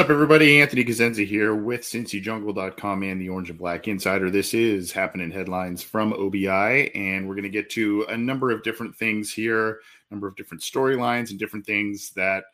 What's up, everybody? Anthony Cosenza here with CincyJungle.com and the Orange and Black Insider. This is Happening Headlines from OBI, and we're going to get to a number of different things here, a number of different storylines and different things that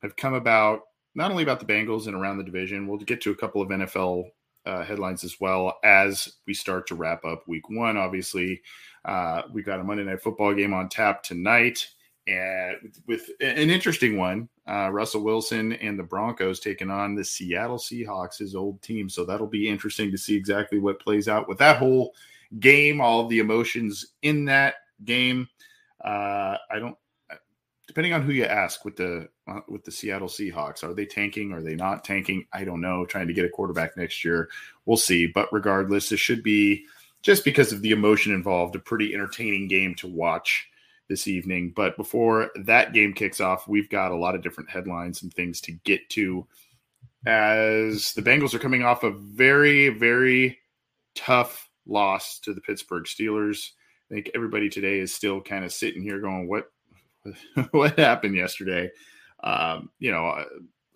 have come about, not only about the Bengals and around the division. We'll get to a couple of NFL uh, headlines as well as we start to wrap up week one. Obviously, uh, we've got a Monday Night Football game on tap tonight and with an interesting one, uh, Russell Wilson and the Broncos taking on the Seattle Seahawks, his old team. So that'll be interesting to see exactly what plays out with that whole game, all the emotions in that game. Uh, I don't, depending on who you ask with the uh, with the Seattle Seahawks, are they tanking? Are they not tanking? I don't know. Trying to get a quarterback next year, we'll see. But regardless, this should be just because of the emotion involved, a pretty entertaining game to watch this evening. But before that game kicks off, we've got a lot of different headlines and things to get to as the Bengals are coming off a very, very tough loss to the Pittsburgh Steelers. I think everybody today is still kind of sitting here going, "What, what happened yesterday?" Um, you know, a,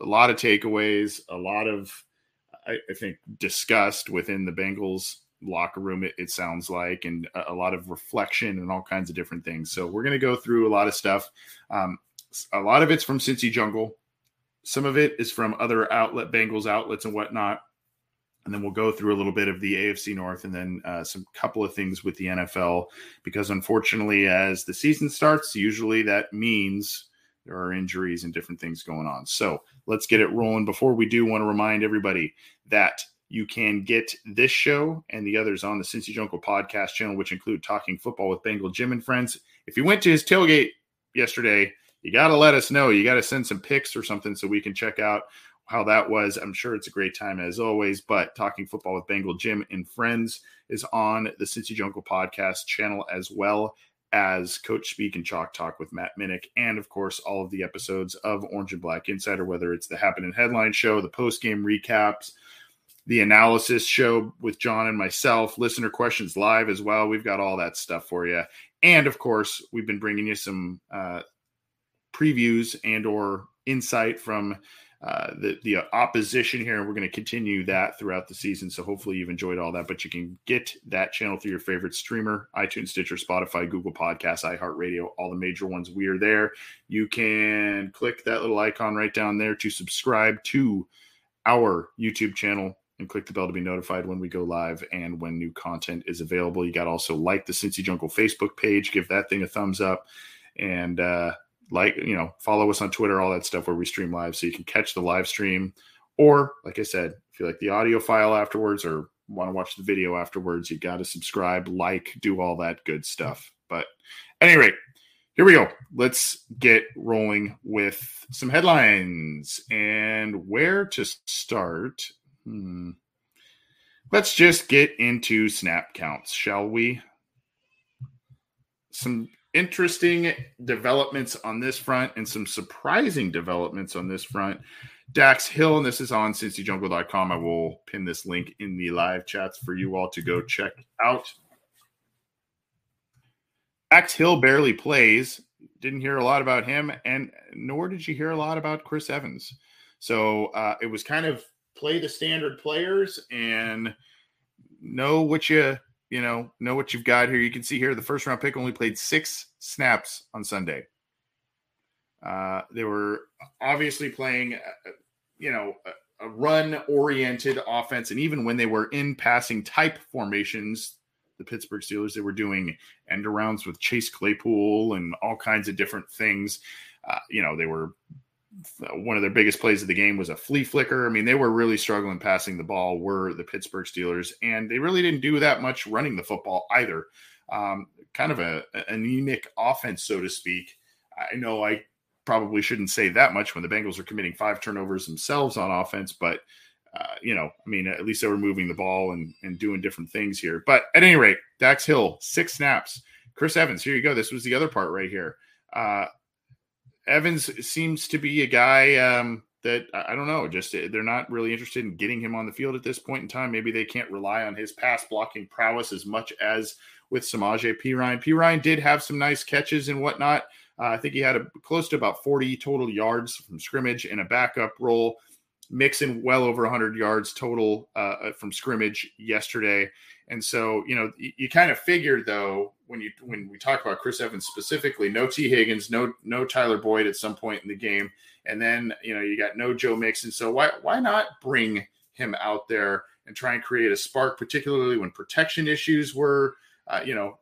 a, lot of takeaways, a lot of, I, I think, disgust within the Bengals locker room it, it sounds like and a, a, lot of reflection and all kinds of different things. So we're going to go through a lot of stuff. Um, a lot of it's from cincy jungle. Some of it is from other outlet bengals outlets and whatnot. And then we'll go through a little bit of the afc north and then uh, some couple of things with the nfl because unfortunately as the season starts usually that means there are injuries and different things going on. So let's get it rolling. Before we do want to remind everybody that you can get this show and the others on the Cincy Jungle podcast channel, which include Talking Football with Bengal Jim and Friends. If you went to his tailgate yesterday, you got to let us know. You got to send some pics or something so we can check out how that was. I'm sure it's a great time as always. But Talking Football with Bengal Jim and Friends is on the Cincy Jungle podcast channel as well as Coach Speak and Chalk Talk with Matt Minnick, and of course, all of the episodes of Orange and Black Insider, whether it's the Happening Headline Show, the post game recaps, the analysis show with John and myself, listener questions live as well. We've got all that stuff for you. And of course, we've been bringing you some uh, previews and or insight from uh, the the opposition here, and we're going to continue that throughout the season. So hopefully you've enjoyed all that. But you can get that channel through your favorite streamer: iTunes, Stitcher, Spotify, Google Podcasts, iHeartRadio, all the major ones. We are there. You can click that little icon right down there to subscribe to our YouTube channel and click the bell to be notified when we go live and when new content is available. You got to also like the Cincy Jungle Facebook page, give that thing a thumbs up, and uh, like you know follow us on Twitter, all that stuff where we stream live, so you can catch the live stream. Or, like I said, if you like the audio file afterwards or want to watch the video afterwards, you got to subscribe, like, do all that good stuff. But at any rate, here we go. Let's get rolling with some headlines and where to start. Hmm. Let's just get into snap counts, shall we? Some interesting developments on this front and some surprising developments on this front. Dax Hill, and this is on cincyjungle.com. I will pin this link in the live chats for you all to go check out. Dax Hill barely plays. Didn't hear a lot about him, and nor did you hear a lot about Chris Evans. So uh, it was kind of play the standard players and know what you you know know what you've got here. You can see here the first round pick only played six snaps on Sunday. Uh, they were obviously playing, uh, you know, a, a run oriented offense, and even when they were in passing type formations, the Pittsburgh Steelers they were doing end arounds with Chase Claypool and all kinds of different things. Uh, you know, they were one of their biggest plays of the game was a flea flicker. I mean, they were really struggling passing the ball, were the Pittsburgh Steelers, and they really didn't do that much running the football either. Um, kind of a anemic offense, so to speak. I know I probably shouldn't say that much when the Bengals are committing five turnovers themselves on offense, but uh, you know, I mean, at least they were moving the ball and, and doing different things here. But at any rate, Dax Hill, six snaps. Chris Evans, here you go. This was the other part right here. Uh, Evans seems to be a guy um, that I don't know. Just uh, they're not really interested in getting him on the field at this point in time. Maybe they can't rely on his pass blocking prowess as much as with Samaje Perine. P. Ryan did have some nice catches and whatnot. Uh, I think he had a, close to about 40 total yards from scrimmage in a backup role. mixing well over 100 yards total uh, from scrimmage yesterday. And so, you know, you, you kind of figure though when you when we talk about Chris Evans specifically, no T Higgins, no no Tyler Boyd at some point in the game, and then you know you got no Joe Mixon. So why why not bring him out there and try and create a spark, particularly when protection issues were, uh, you know,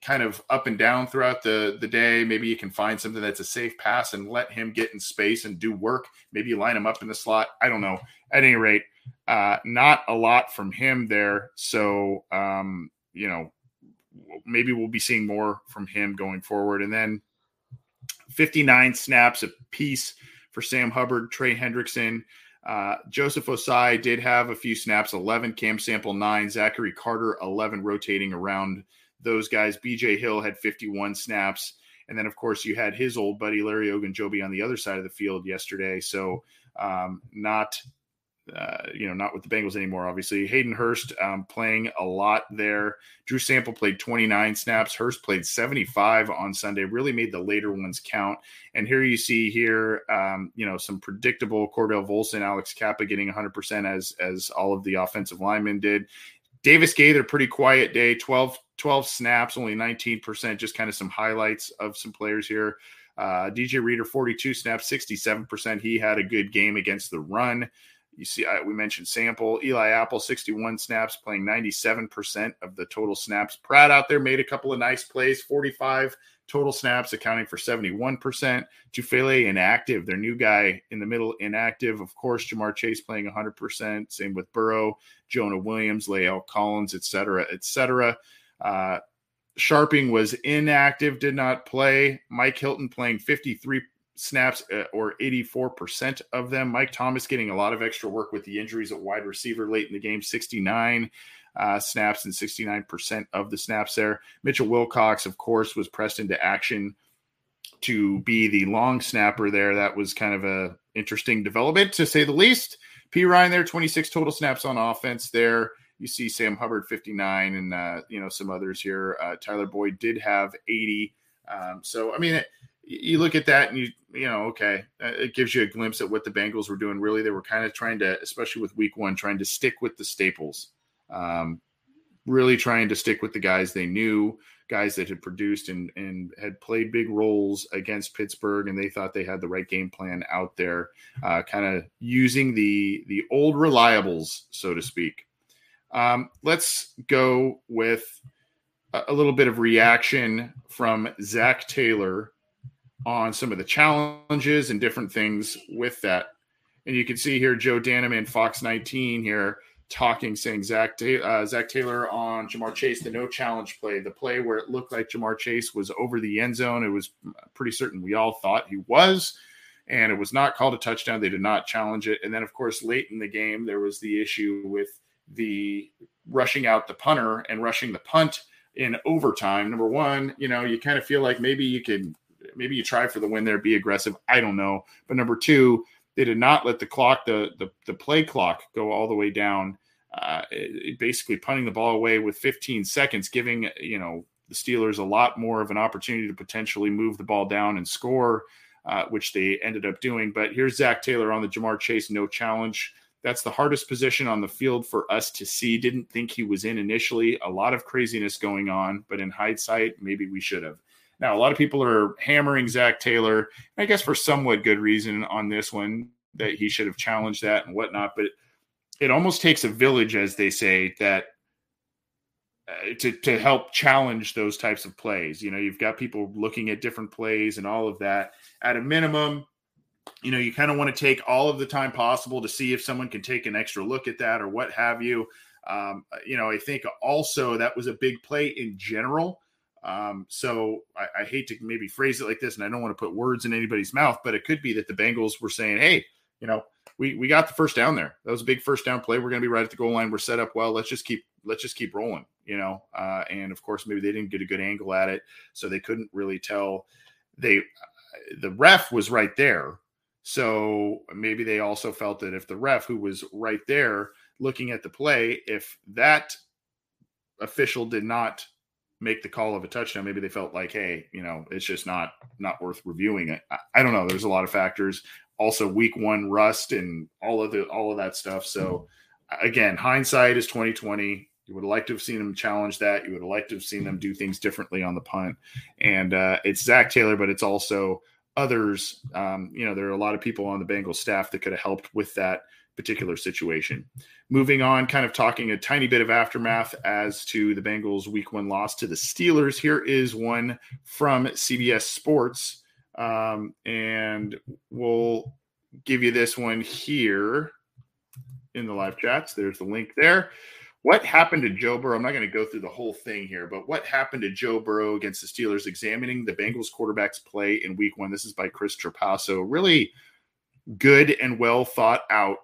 kind of up and down throughout the the day. Maybe you can find something that's a safe pass and let him get in space and do work. Maybe you line him up in the slot. I don't know. At any rate, uh, not a lot from him there. So, um, you know, maybe we'll be seeing more from him going forward. And then 59 snaps a piece for Sam Hubbard, Trey Hendrickson. Uh, Joseph Ossai did have a few snaps 11, Cam Sample 9, Zachary Carter 11, rotating around those guys. BJ Hill had 51 snaps. And then, of course, you had his old buddy Larry Ogunjobi on the other side of the field yesterday. So, um, not uh, you know, not with the Bengals anymore, obviously. Hayden Hurst um, playing a lot there. Drew Sample played 29 snaps. Hurst played 75 on Sunday, really made the later ones count. And here you see here, um, you know, some predictable Cordell Volson, Alex Cappa getting 100% as, as all of the offensive linemen did. Davis Gaither, pretty quiet day, 12, 12 snaps, only 19%, just kind of some highlights of some players here. Uh, DJ Reader, 42 snaps, 67%. He had a good game against the run. You see, I, we mentioned Sample, Eli Apple, 61 snaps, playing 97% of the total snaps. Pratt out there made a couple of nice plays, 45 total snaps, accounting for 71%. Tufele inactive, their new guy in the middle, inactive. Of course, Ja'Marr Chase playing 100%. Same with Burrow, Jonah Williams, La'el Collins, et cetera, et cetera. Uh, Scharping was inactive, did not play. Mike Hilton playing 53 snaps uh, or 84% of them. Mike Thomas getting a lot of extra work with the injuries at wide receiver late in the game, 69 uh, snaps and 69% of the snaps there. Mitchell Wilcox, of course, was pressed into action to be the long snapper there. That was kind of a interesting development to say the least. Perine there, 26 total snaps on offense there. You see Sam Hubbard 59 and uh, you know some others here. Uh, Tyler Boyd did have 80. Um, so I mean, it, you look at that and you you know okay uh, it gives you a glimpse at what the bengals were doing. Really they were kind of trying to especially with week one trying to stick with the staples. Um, really trying to stick with the guys they knew guys that had produced and and had played big roles against pittsburgh and they thought they had the right game plan out there uh, kind of using the the old reliables so to speak. Um, let's go with a little bit of reaction from Zac Taylor on some of the challenges and different things with that. And you can see here Joe Danneman, Fox 19 here talking, saying Zac uh, Zac Taylor on Ja'Marr Chase, the no challenge play, the play where it looked like Ja'Marr Chase was over the end zone. It was pretty certain we all thought he was, and it was not called a touchdown. They did not challenge it. And then, of course, late in the game, there was the issue with the rushing out the punter and rushing the punt in overtime. Number one, you know, you kind of feel like maybe you could maybe you try for the win there, be aggressive. I don't know. But number two, they did not let the clock, the the, the play clock, go all the way down. Uh, basically punting the ball away with 15 seconds, giving you know the Steelers a lot more of an opportunity to potentially move the ball down and score, uh, which they ended up doing. But here's Zac Taylor on the Ja'Marr Chase no challenge. That's the hardest position on the field for us to see. Didn't think he was in initially. A lot of craziness going on, but in hindsight, maybe we should have. Now, a lot of people are hammering Zac Taylor, I guess for somewhat good reason on this one, that he should have challenged that and whatnot. But it almost takes a village, as they say, that uh, to to help challenge those types of plays. You know, you've got people looking at different plays and all of that. At a minimum, you know, you kind of want to take all of the time possible to see if someone can take an extra look at that or what have you. Um, you know, I think also that was a big play in general. Um, so I, I, hate to maybe phrase it like this, and I don't want to put words in anybody's mouth, but it could be that the Bengals were saying, "Hey, you know, we we got the first down there. That was a big first down play. We're going to be right at the goal line. We're set up well. Let's just keep let's just keep rolling." You know, uh, and of course, maybe they didn't get a good angle at it, so they couldn't really tell. They the ref was right there, so maybe they also felt that if the ref who was right there looking at the play, if that official did not make the call of a touchdown. Maybe they felt like, hey, you know, it's just not not worth reviewing it. I, I don't know. There's a lot of factors. Also, week one rust and all of the all of that stuff. So again, hindsight is 2020. You would have liked to have seen them challenge that. You would have liked to have seen them do things differently on the punt. And uh, it's Zac Taylor, but it's also others. Um, you know, there are a lot of people on the Bengals staff that could have helped with that particular situation. Moving on, kind of talking a tiny bit of aftermath as to the Bengals' week one loss to the Steelers. Here is one from CBS Sports. Um, and we'll give you this one here in the live chats. There's the link there. What happened to Joe Burrow? I'm not going to go through the whole thing here, but what happened to Joe Burrow against the Steelers, examining the Bengals quarterback's play in week one? This is by Chris Trapasso. Really good and well thought out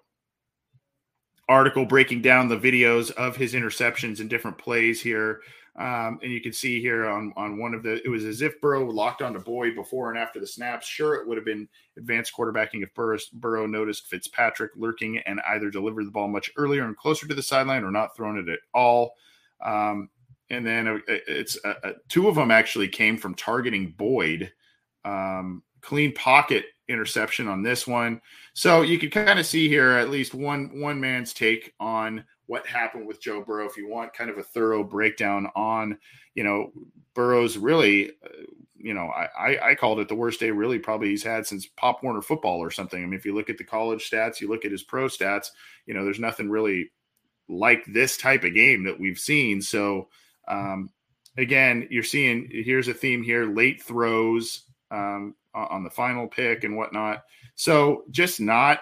article breaking down the videos of his interceptions and different plays here. Um, and you can see here on on one of the it was as if Burrow locked onto Boyd before and after the snaps. Sure, it would have been advanced quarterbacking if Burrow, Burrow noticed Fitzpatrick lurking and either delivered the ball much earlier and closer to the sideline or not thrown it at all. Um, and then it's uh, uh, two of them actually came from targeting Boyd. Um, clean pocket interception on this one. So you can kind of see here at least one one man's take on what happened with Joe Burrow. If you want kind of a thorough breakdown on, you know, Burrow's really, uh, you know, I, I called it the worst day really probably he's had since Pop Warner football or something. I mean, if you look at the college stats, you look at his pro stats, you know, there's nothing really like this type of game that we've seen. So um, again, you're seeing here's a theme here: late throws, um, on the final pick and whatnot. So just not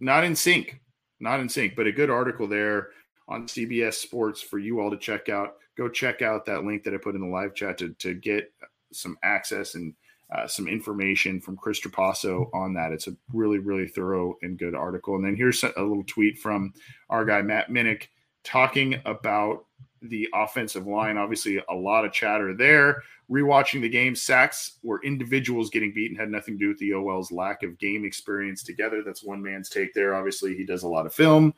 not in sync, not in sync. But a good article there on CBS Sports for you all to check out. Go check out that link that I put in the live chat to to get some access and uh, some information from Chris Trapasso on that. It's a really, really thorough and good article. And then here's a little tweet from our guy Matt Minnick talking about the offensive line. Obviously, a lot of chatter there. Rewatching the game, sacks where individuals getting beaten had nothing to do with the OL's lack of game experience together. That's one man's take there. Obviously, he does a lot of film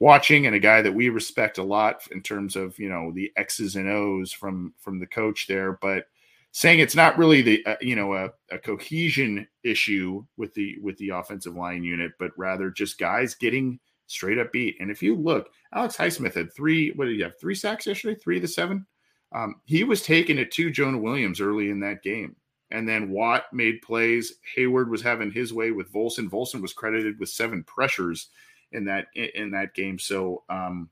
watching and a guy that we respect a lot in terms of you know the X's and O's from from the coach there, but saying it's not really the uh, you know a, a, cohesion issue with the with the offensive line unit, but rather just guys getting straight up beat. And if you look, Alex Highsmith had three. What did he have? Three sacks yesterday. Three the seven. Um, he was taking it to Jonah Williams early in that game. And then Watt made plays. Heyward was having his way with Volson. Volson was credited with seven pressures in that in that game. So um,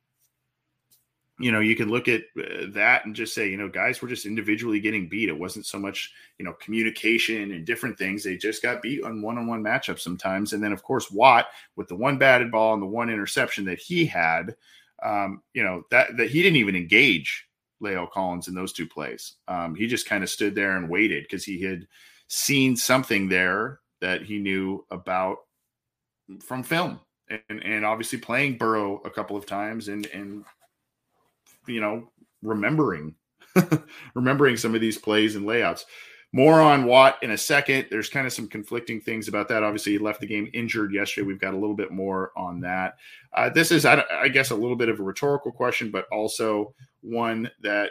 you know, you can look at uh, that and just say, you know, guys were just individually getting beat. It wasn't so much, you know, communication and different things. They just got beat on one on one matchups sometimes. And then, of course, Watt with the one batted ball and the one interception that he had, um, you know, that, that he didn't even engage La'el Collins in those two plays. Um, he just kind of stood there and waited because he had seen something there that he knew about from film. And, and obviously playing Burrow a couple of times and, and you know, remembering remembering some of these plays and layouts. More on Watt in a second. There's kind of some conflicting things about that. Obviously, he left the game injured yesterday. We've got a little bit more on that. Uh, this is, I, I guess, a little bit of a rhetorical question, but also one that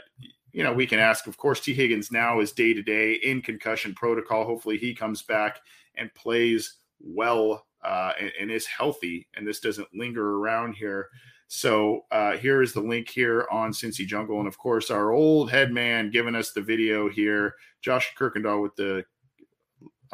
you know we can ask. Of course, T. Higgins now is day to day in concussion protocol. Hopefully, he comes back and plays well uh, and, and, is healthy, and this doesn't linger around here. So uh, here is the link here on Cincy Jungle, and of course our old head man giving us the video here, Josh Kirkendall with the.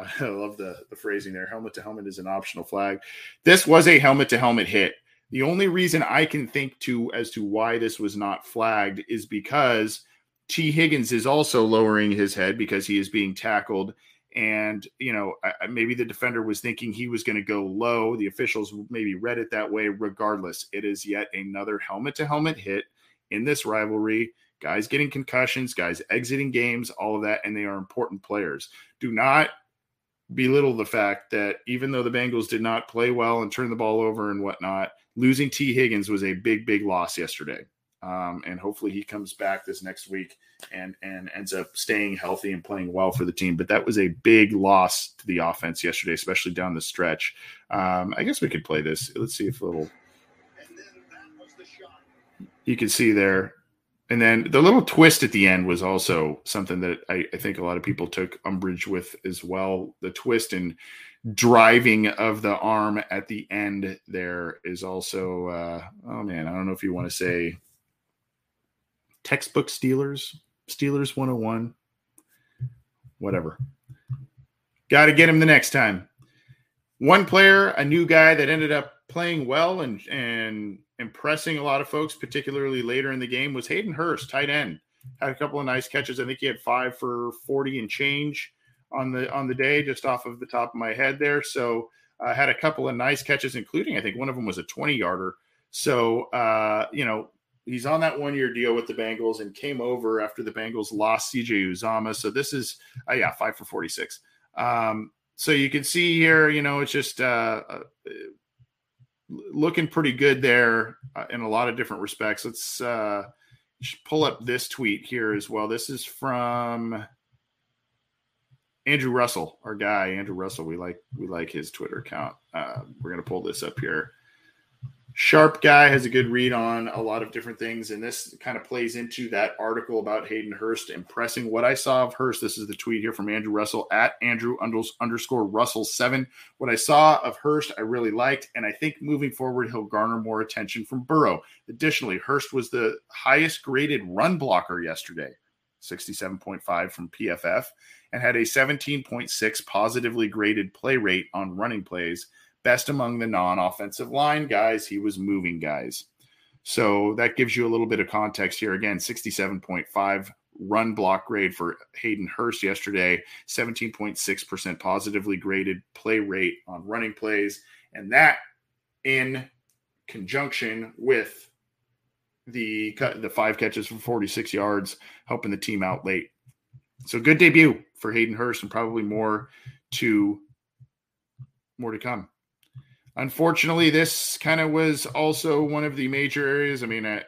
I love the the phrasing there. Helmet to helmet is an optional flag. This was a helmet to helmet hit. The only reason I can think to as to why this was not flagged is because T Higgins is also lowering his head because he is being tackled and you know maybe the defender was thinking he was going to go low. The officials maybe read it that way. Regardless it is yet another helmet to helmet hit in this rivalry. Guys getting concussions guys exiting games all of that and they are important players. Do not belittle the fact that even though the bengals did not play well and turn the ball over and whatnot losing t. Higgins was a big big loss yesterday um, and hopefully he comes back this next week and and ends up staying healthy and playing well for the team. But that was a big loss to the offense yesterday, especially down the stretch. Um, I guess we could play this. Let's see if a little. You can see there and then the little twist at the end was also something that I, I, think a lot of people took umbrage with as well. The twist and driving of the arm at the end there is also, uh, oh man, I don't know if you want to say textbook Steelers, Steelers 101, whatever. Got to get him the next time. One player, a new guy that ended up playing well and and impressing a lot of folks, particularly later in the game, was Hayden Hurst, tight end. Had a couple of nice catches. I think he had five for 40 and change on the on the day, just off of the top of my head there. So I uh, had a couple of nice catches, including I think one of them was a 20 yarder. So uh, you know, he's on that one year deal with the Bengals and came over after the Bengals lost CJ Uzomah. So this is uh, yeah, five for 46. Um, so you can see here, you know, it's just uh, uh looking pretty good there uh, in a lot of different respects. Let's uh, pull up this tweet here as well. This is from Andrew Russell, our guy, Andrew Russell. We like we like his Twitter account. Uh, we're gonna pull this up here sharp guy has a good read on a lot of different things and this kind of plays into that article about hayden hurst impressing what i saw of hurst. This is the tweet here from andrew russell at andrew underscore russell 7 what i saw of hurst i really liked and i think moving forward he'll garner more attention from burrow. Additionally hurst was the highest graded run blocker yesterday 67.5 from pff and had a 17.6 positively graded play rate on running plays best among the non offensive line guys. He was moving guys. So that gives you a little bit of context here. Again, 67.5 run block grade for Hayden Hurst yesterday, 17.6% positively graded play rate on running plays. And that in conjunction with the the five catches for 46 yards, helping the team out late. So good debut for Hayden Hurst and probably more to more to come. Unfortunately, this kind of was also one of the major areas. I mean, I,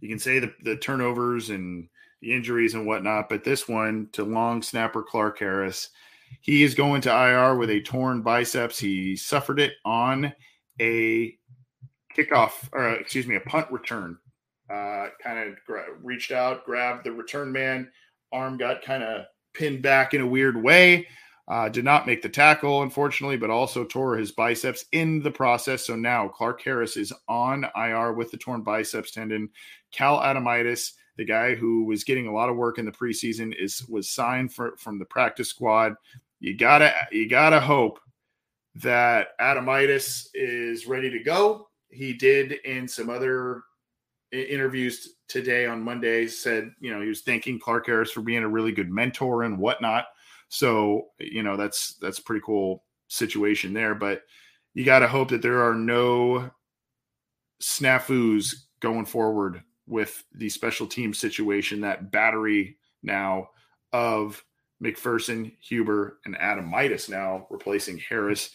you can say the, the turnovers and the injuries and whatnot, but this one to long snapper Clark Harris, he is going to IR with a torn biceps. He suffered it on a kickoff, or excuse me, a punt return. Uh, kind of gra- reached out, grabbed the return man, arm got kind of pinned back in a weird way. Uh, did not make the tackle, unfortunately, but also tore his biceps in the process. So now Clark Harris is on IR with the torn biceps tendon. Cal Adomitis, the guy who was getting a lot of work in the preseason, is was signed for, from the practice squad. You gotta you gotta hope that Adomitis is ready to go. He did in some other interviews today on Monday said you know he was thanking Clark Harris for being a really good mentor and whatnot. So, you know, that's that's a pretty cool situation there. But you got to hope that there are no snafus going forward with the special team situation, that battery now of McPherson, Huber, and Adomitis now replacing Harris.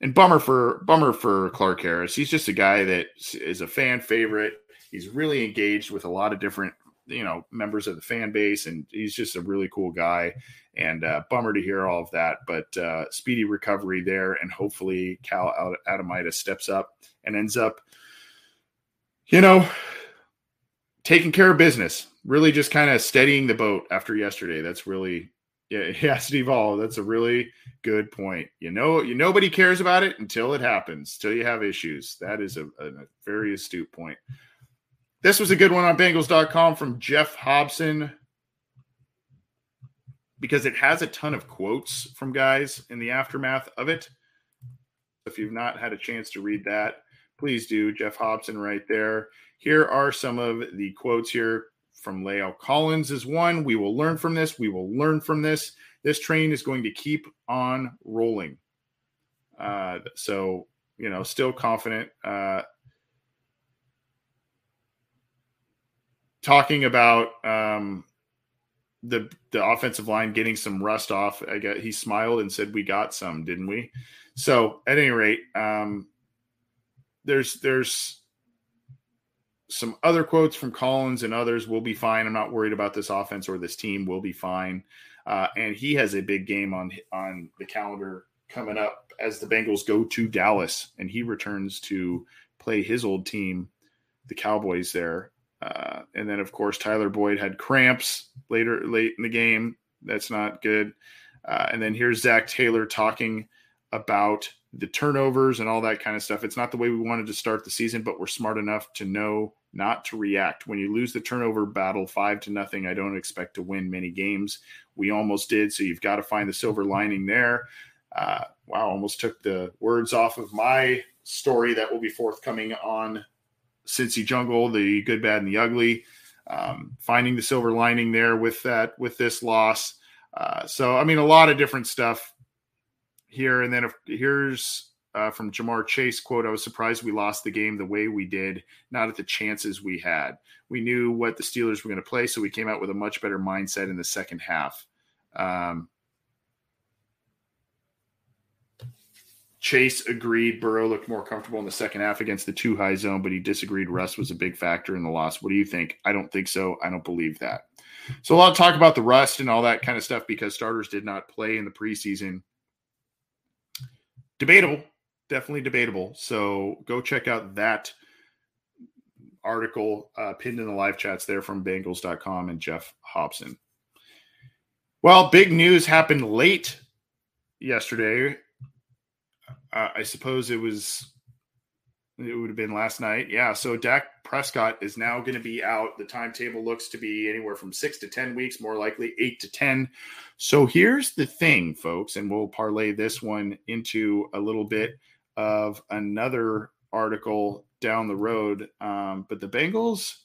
And bummer for bummer for Clark Harris. He's just a guy that is a fan favorite. He's really engaged with a lot of different you know members of the fan base, and he's just a really cool guy. And uh, bummer to hear all of that, but uh, speedy recovery there, and hopefully Cal Adomitis steps up and ends up, you know, taking care of business. Really, just kind of steadying the boat after yesterday. That's really yeah, yeah, Steve All. That's a really good point. You know, you nobody cares about it until it happens, till you have issues. That is a, a very astute point. This was a good one on Bengals.com from Geoff Hobson because it has a ton of quotes from guys in the aftermath of it. If you've not had a chance to read that, please do. Geoff Hobson right there. Here are some of the quotes here from La'el Collins is one. We will learn from this. We will learn from this. This train is going to keep on rolling. Uh, so, you know, still confident. Uh, talking about um, the the offensive line getting some rust off. I got he smiled and said, "We got some, didn't we?" So at any rate, um, there's there's some other quotes from Collins and others. We'll be fine. I'm not worried about this offense or this team. We'll be fine. Uh, and he has a big game on on the calendar coming up as the Bengals go to Dallas, and he returns to play his old team, the Cowboys there Uh, and then, of course, Tyler Boyd had cramps later late in the game. That's not good. Uh, and then here's Zac Taylor talking about the turnovers and all that kind of stuff. It's not the way we wanted to start the season, but we're smart enough to know not to react. When you lose the turnover battle five to nothing, I don't expect to win many games. We almost did, so you've got to find the silver lining there. Uh, wow, almost took the words off of my story that will be forthcoming on Cincy Jungle, the good, bad, and the ugly. Um, finding the silver lining there with that with this loss. Uh, so I mean, a lot of different stuff here. And then if, here's uh, from Ja'Marr Chase quote: "I was surprised we lost the game the way we did, not at the chances we had. We knew what the Steelers were going to play, so we came out with a much better mindset in the second half." Um, Chase agreed Burrow looked more comfortable in the second half against the two high zone, but he disagreed Russ was a big factor in the loss. What do you think? I don't think so. I don't believe that. So a lot of talk about the rust and all that kind of stuff because starters did not play in the preseason. Debatable, definitely debatable. So go check out that article uh, pinned in the live chats there from Bengals.com and Geoff Hobson. Well, big news happened late yesterday uh, I suppose it was it would have been last night. Yeah. So Dak Prescott is now going to be out. The timetable looks to be anywhere from six to 10 weeks, more likely eight to 10. So here's the thing, folks, and we'll parlay this one into a little bit of another article down the road. Um, but the Bengals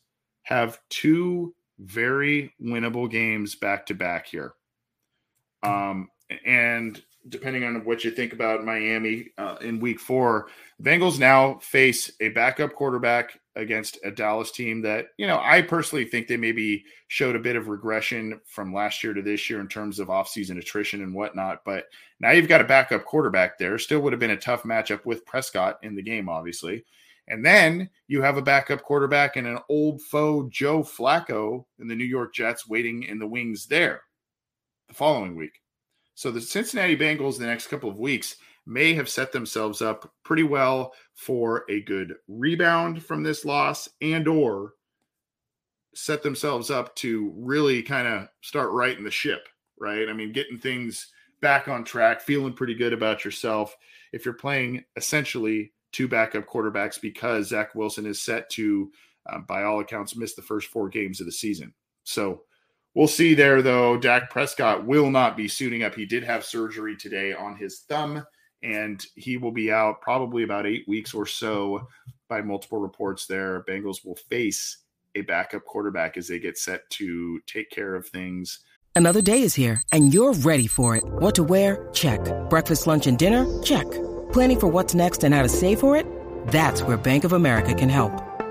have two very winnable games back to back here. Um, and depending on what you think about Miami uh, in week four, Bengals now face a backup quarterback against a Dallas team that, you know, I personally think they maybe showed a bit of regression from last year to this year in terms of offseason attrition and whatnot. But now you've got a backup quarterback there. Still would have been a tough matchup with Prescott in the game, obviously. And then you have a backup quarterback and an old foe, Joe Flacco, in the New York Jets waiting in the wings there the following week. So the Cincinnati Bengals the next couple of weeks may have set themselves up pretty well for a good rebound from this loss and or set themselves up to really kind of start righting the ship, right? I mean, getting things back on track, feeling pretty good about yourself if you're playing essentially two backup quarterbacks because Zach Wilson is set to, uh, by all accounts, miss the first four games of the season. So We'll see there, though. Dak Prescott will not be suiting up. He did have surgery today on his thumb, and he will be out probably about eight weeks or so by multiple reports there. Bengals will face a backup quarterback as they get set to take care of things. Another day is here, and you're ready for it. What to wear? Check. Breakfast, lunch, and dinner? Check. Planning for what's next and how to save for it? That's where Bank of America can help.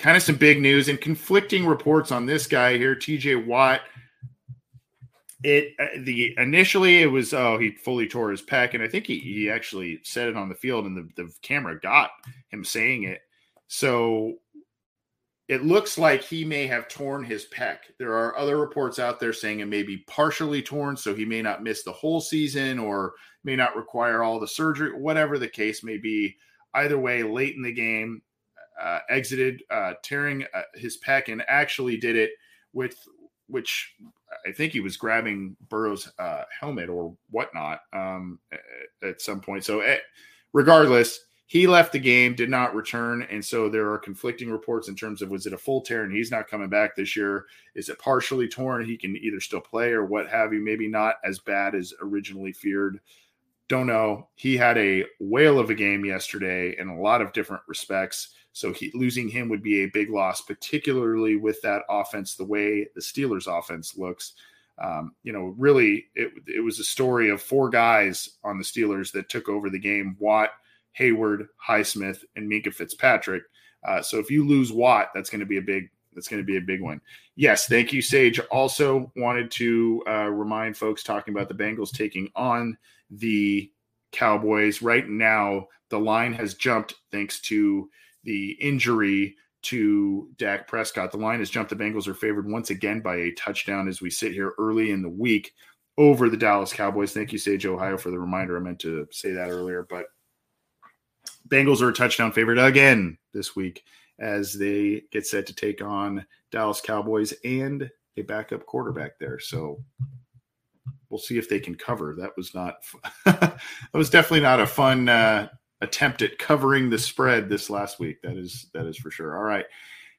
kind of some big news and conflicting reports on this guy here, TJ Watt. It uh, the initially it was oh he fully tore his pec and I think he, he actually said it on the field and the, the camera got him saying it. So it looks like he may have torn his pec. There are other reports out there saying it may be partially torn, so he may not miss the whole season or may not require all the surgery, whatever the case may be. Either way, late in the game, uh, exited, uh, tearing uh, his pec, and actually did it with which I think he was grabbing Burrow's uh, helmet or whatnot um, at some point. So, eh, regardless, he left the game, did not return, and so there are conflicting reports in terms of was it a full tear and he's not coming back this year? Is it partially torn? He can either still play or what have you. Maybe not as bad as originally feared. Don't know. He had a whale of a game yesterday in a lot of different respects. So he, losing him would be a big loss, particularly with that offense, the way the Steelers' offense looks. Um, you know, really, it, it was a story of four guys on the Steelers that took over the game Watt, Heyward, Highsmith, and Minkah Fitzpatrick. Uh, so if you lose Watt, that's going to be a big that's going to be a big one. Yes, thank you, Sage. Also wanted to uh, remind folks talking about the Bengals taking on the Cowboys. Right now, the line has jumped thanks to the injury to Dak Prescott. The line has jumped. The Bengals are favored once again by a touchdown as we sit here early in the week over the Dallas Cowboys. Thank you, Sage Ohio, for the reminder. I meant to say that earlier, but Bengals are a touchdown favorite again this week as they get set to take on Dallas Cowboys and a backup quarterback there. So we'll see if they can cover. That was not that was definitely not a fun uh, attempt at covering the spread this last week. That is that is for sure. All right.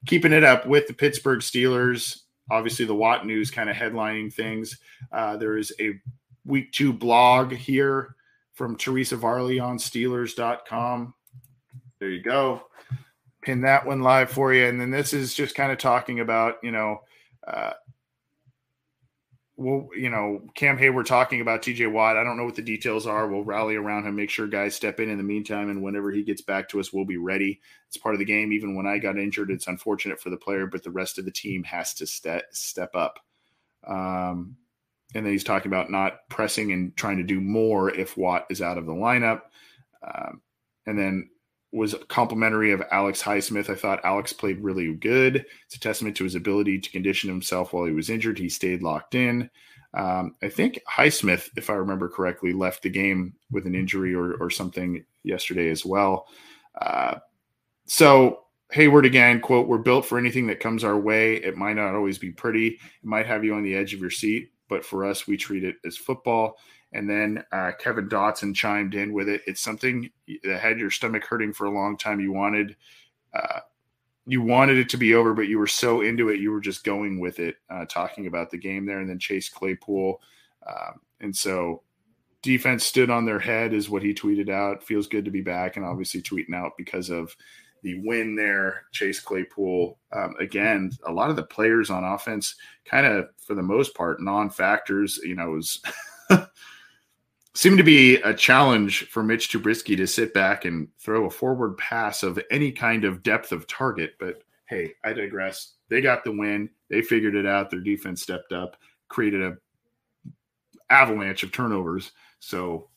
Keeping it up with the Pittsburgh Steelers. Obviously, the Watt News kind of headlining things. Uh, there is a week two blog here from Teresa Varley on Steelers.com. There you go pin that one live for you. And then this is just kind of talking about, you know, uh, well, you know, Cam Heyward talking about TJ Watt. I don't know what the details are. We'll rally around him, make sure guys step in in the meantime. And whenever he gets back to us, we'll be ready. It's part of the game. Even when I got injured, it's unfortunate for the player, but the rest of the team has to step step up. Um, and then he's talking about not pressing and trying to do more if Watt is out of the lineup. Um, and then was complimentary of Alex Highsmith. I thought Alex played really good. It's a testament to his ability to condition himself while he was injured. He stayed locked in. Um, I think Highsmith, if I remember correctly, left the game with an injury or, or something yesterday as well. Uh, so Heyward again, quote, we're built for anything that comes our way. It might not always be pretty. It might have you on the edge of your seat, but for us, we treat it as football. And then uh, Kevin Dotson chimed in with it. It's something that had your stomach hurting for a long time. You wanted, uh, you wanted it to be over, but you were so into it, you were just going with it, uh, talking about the game there. And then Chase Claypool, um, and so defense stood on their head, is what he tweeted out. Feels good to be back, and obviously tweeting out because of the win there. Chase Claypool, um, again, a lot of the players on offense, kind of for the most part, non-factors. You know, was seemed to be a challenge for Mitch Trubisky to sit back and throw a forward pass of any kind of depth of target. But hey, I digress. They got the win. They figured it out. Their defense stepped up, created a avalanche of turnovers. So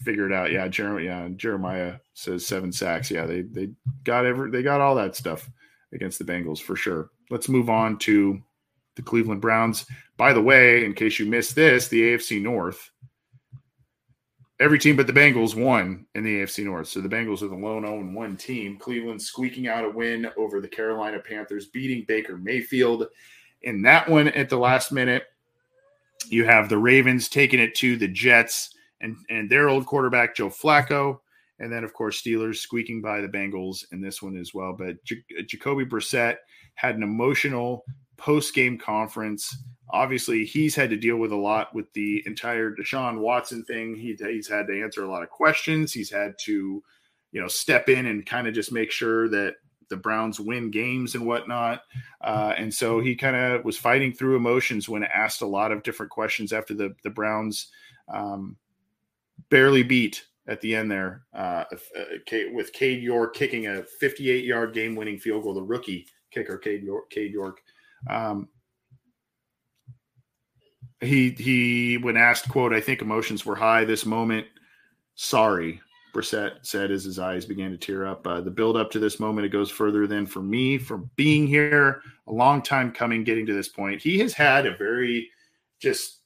figure it out. Yeah, Jeremiah, yeah, Jeremiah says seven sacks. Yeah, they they got every they got all that stuff against the Bengals for sure. Let's move on to the Cleveland Browns. By the way, in case you missed this, the AFC North every team but the Bengals won in the AFC North. So the Bengals are the lone 0 1 team. Cleveland squeaking out a win over the Carolina Panthers, beating Baker Mayfield. In that one at the last minute, you have the Ravens taking it to the Jets and, and their old quarterback, Joe Flacco. And then, of course, Steelers squeaking by the Bengals in this one as well. But J- Jacoby Brissett had an emotional post game conference obviously he's had to deal with a lot with the entire Deshaun Watson thing. He, he's had to answer a lot of questions. He's had to, you know, step in and kind of just make sure that the Browns win games and whatnot. Uh, and so he kind of was fighting through emotions when asked a lot of different questions after the the Browns um, barely beat at the end there uh, uh with Cade York kicking a 58 yard game winning field goal. The rookie kicker Cade York. Cade York. Um, he he when asked quote i think emotions were high this moment sorry Brissett said as his eyes began to tear up. Uh, the build up to this moment, it goes further than for me from being here, a long time coming, getting to this point. He has had a very just,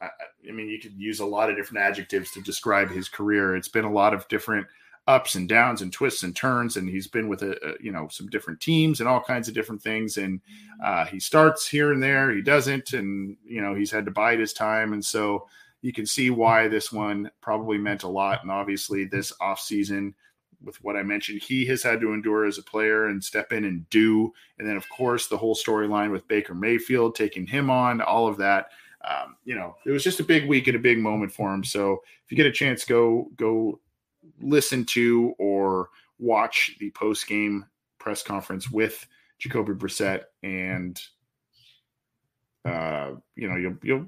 I, I mean, you could use a lot of different adjectives to describe his career. It's been a lot of different ups and downs and twists and turns and he's been with a, a, you know some different teams and all kinds of different things and uh, he starts here and there he doesn't and you know he's had to bide his time and so you can see why this one probably meant a lot and obviously this off season with what I mentioned he has had to endure as a player and step in and do and then of course the whole storyline with Baker Mayfield taking him on all of that um, you know it was just a big week and a big moment for him so if you get a chance go go listen to or watch the post game press conference with Jacoby Brissett, and uh, you know you'll you'll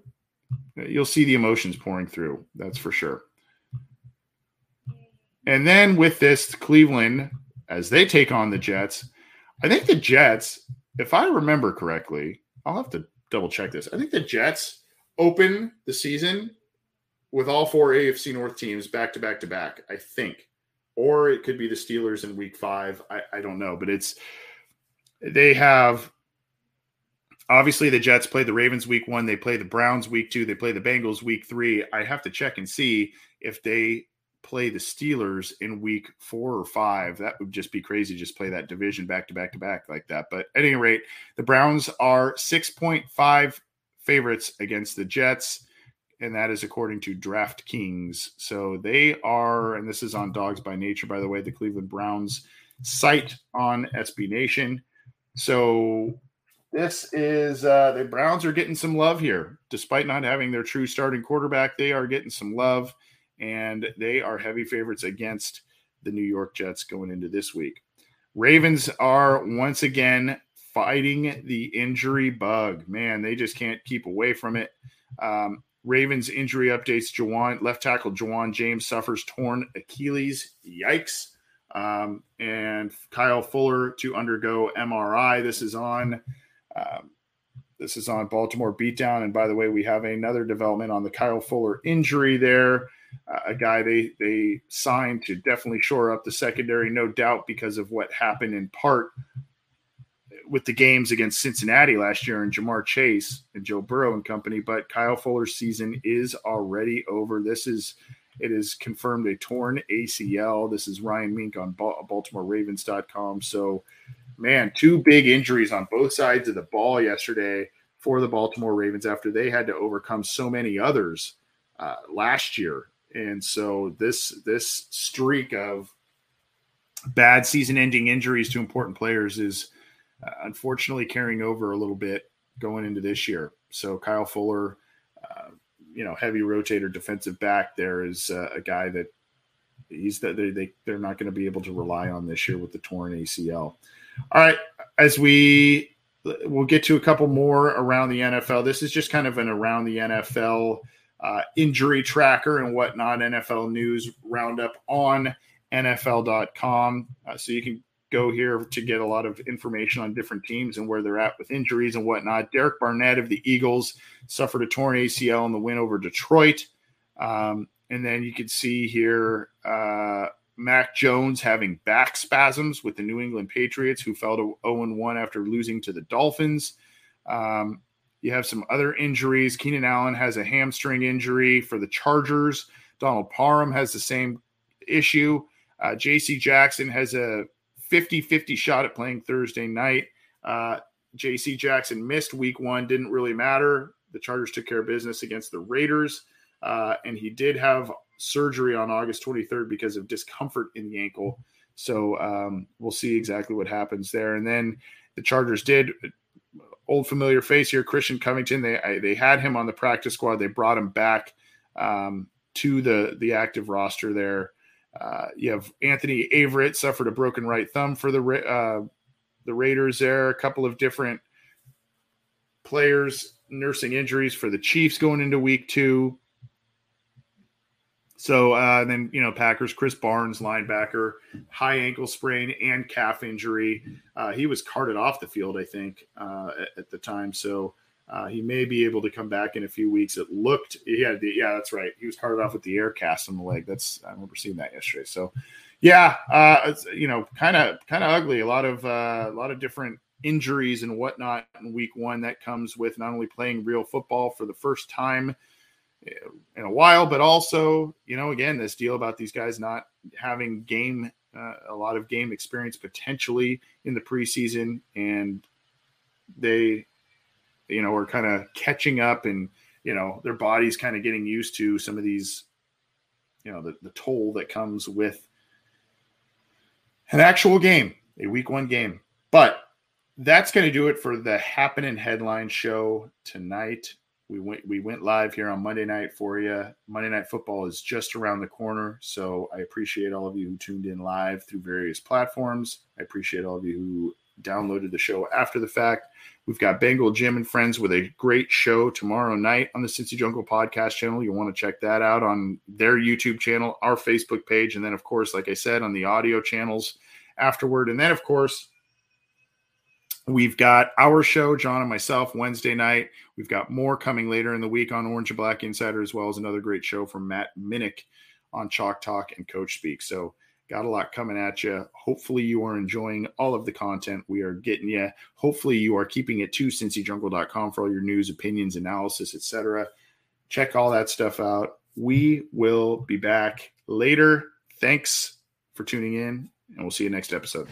you'll see the emotions pouring through. That's for sure. And then with this Cleveland, as they take on the Jets, I think the Jets, if I remember correctly, I'll have to double check this. I think the Jets open the season with all four AFC North teams back to back to back, I think. Or it could be the Steelers in week five. I, I don't know, but it's they have obviously the Jets play the Ravens week one, they play the Browns week two, they play the Bengals week three. I have to check and see if they play the Steelers in week four or five. That would just be crazy. Just play that division back to back to back like that. But at any rate, the Browns are 6.5 favorites against the Jets. And that is according to DraftKings. So they are, and this is on Dawgs by Nature, by the way, the Cleveland Browns site on SB Nation. So this is uh, the Browns are getting some love here, despite not having their true starting quarterback. They are getting some love and they are heavy favorites against the New York Jets going into this week. Ravens are once again fighting the injury bug. Man, they just can't keep away from it. Um, Ravens injury updates: Ja'Wuan left tackle Ja'Wuan James suffers torn Achilles. Yikes! Um, and Kyle Fuller to undergo MRI. This is on. Um, this is on Baltimore beatdown. And by the way, we have another development on the Kyle Fuller injury there a guy they they signed to definitely shore up the secondary, no doubt, because of what happened in part with the games against Cincinnati last year and Ja'Marr Chase and Joe Burrow and company. But Kyle Fuller's season is already over. This is it is confirmed a torn ACL. This is Ryan Mink on BaltimoreRavens.com. So, man, two big injuries on both sides of the ball yesterday for the Baltimore Ravens after they had to overcome so many others uh, last year and so this this streak of bad season-ending injuries to important players is uh, unfortunately carrying over a little bit going into this year. So Kyle Fuller, uh, you know, heavy rotator defensive back, there is uh, a guy that he's that they, they they're not going to be able to rely on this year with the torn ACL. All right, as we we'll get to a couple more around the NFL. This is just kind of an around the NFL uh, injury tracker and whatnot, NFL news roundup on NFL.com. Uh, so you can go here to get a lot of information on different teams and where they're at with injuries and whatnot. Derek Barnett of the Eagles suffered a torn ACL in the win over Detroit. Um, and then you can see here uh, Mac Jones having back spasms with the New England Patriots, who fell to 0 1 after losing to the Dolphins. Um, you have some other injuries. Keenan Allen has a hamstring injury for the Chargers. Donald Parham has the same issue. Uh, JC Jackson has a 50 50 shot at playing Thursday night. Uh, JC Jackson missed week one, didn't really matter. The Chargers took care of business against the Raiders. Uh, and he did have surgery on August 23rd because of discomfort in the ankle. So um, we'll see exactly what happens there. And then the Chargers did old familiar face here, Christian Covington. They they had him on the practice squad. They brought him back um, to the the active roster there. Uh, you have Anthony Averett suffered a broken right thumb for the uh, the Raiders. There, a couple of different players nursing injuries for the Chiefs going into Week Two. So uh, then, you know, Packers, Krys Barnes, linebacker, high ankle sprain and calf injury. Uh, he was carted off the field, I think, uh, at, at, the time. So uh, he may be able to come back in a few weeks. It looked, yeah, yeah, that's right. He was carted off with the air cast on the leg. That's I remember seeing that yesterday. So, yeah, uh, you know, kind of, kind of ugly. A lot of, uh, a lot of different injuries and whatnot in week one that comes with not only playing real football for the first time in a while, but also, you know, again, this deal about these guys not having game, uh, a lot of game experience potentially in the preseason, and they, you know, are kind of catching up, and you know, their bodies kind of getting used to some of these, you know, the, the toll that comes with an actual game, a week one game. But that's going to do it for the happening headline show tonight. We went we went live here on Monday night for you. Monday night football is just around the corner, so I appreciate all of you who tuned in live through various platforms. I appreciate all of you who downloaded the show after the fact. We've got Bengal Jim and friends with a great show tomorrow night on the Cincy Jungle podcast channel. You'll want to check that out on their YouTube channel, our Facebook page, and then of course, like I said, on the audio channels afterward. And then of course, We've got our show, John and myself, Wednesday night. We've got more coming later in the week on Orange and Black Insider, as well as another great show from Matt Minnick on Chalk Talk and Coach Speak. So, got a lot coming at you. Hopefully, you are enjoying all of the content we are getting you. Hopefully, you are keeping it to cincyjungle.com for all your news, opinions, analysis, etc. Check all that stuff out. We will be back later. Thanks for tuning in, and we'll see you next episode.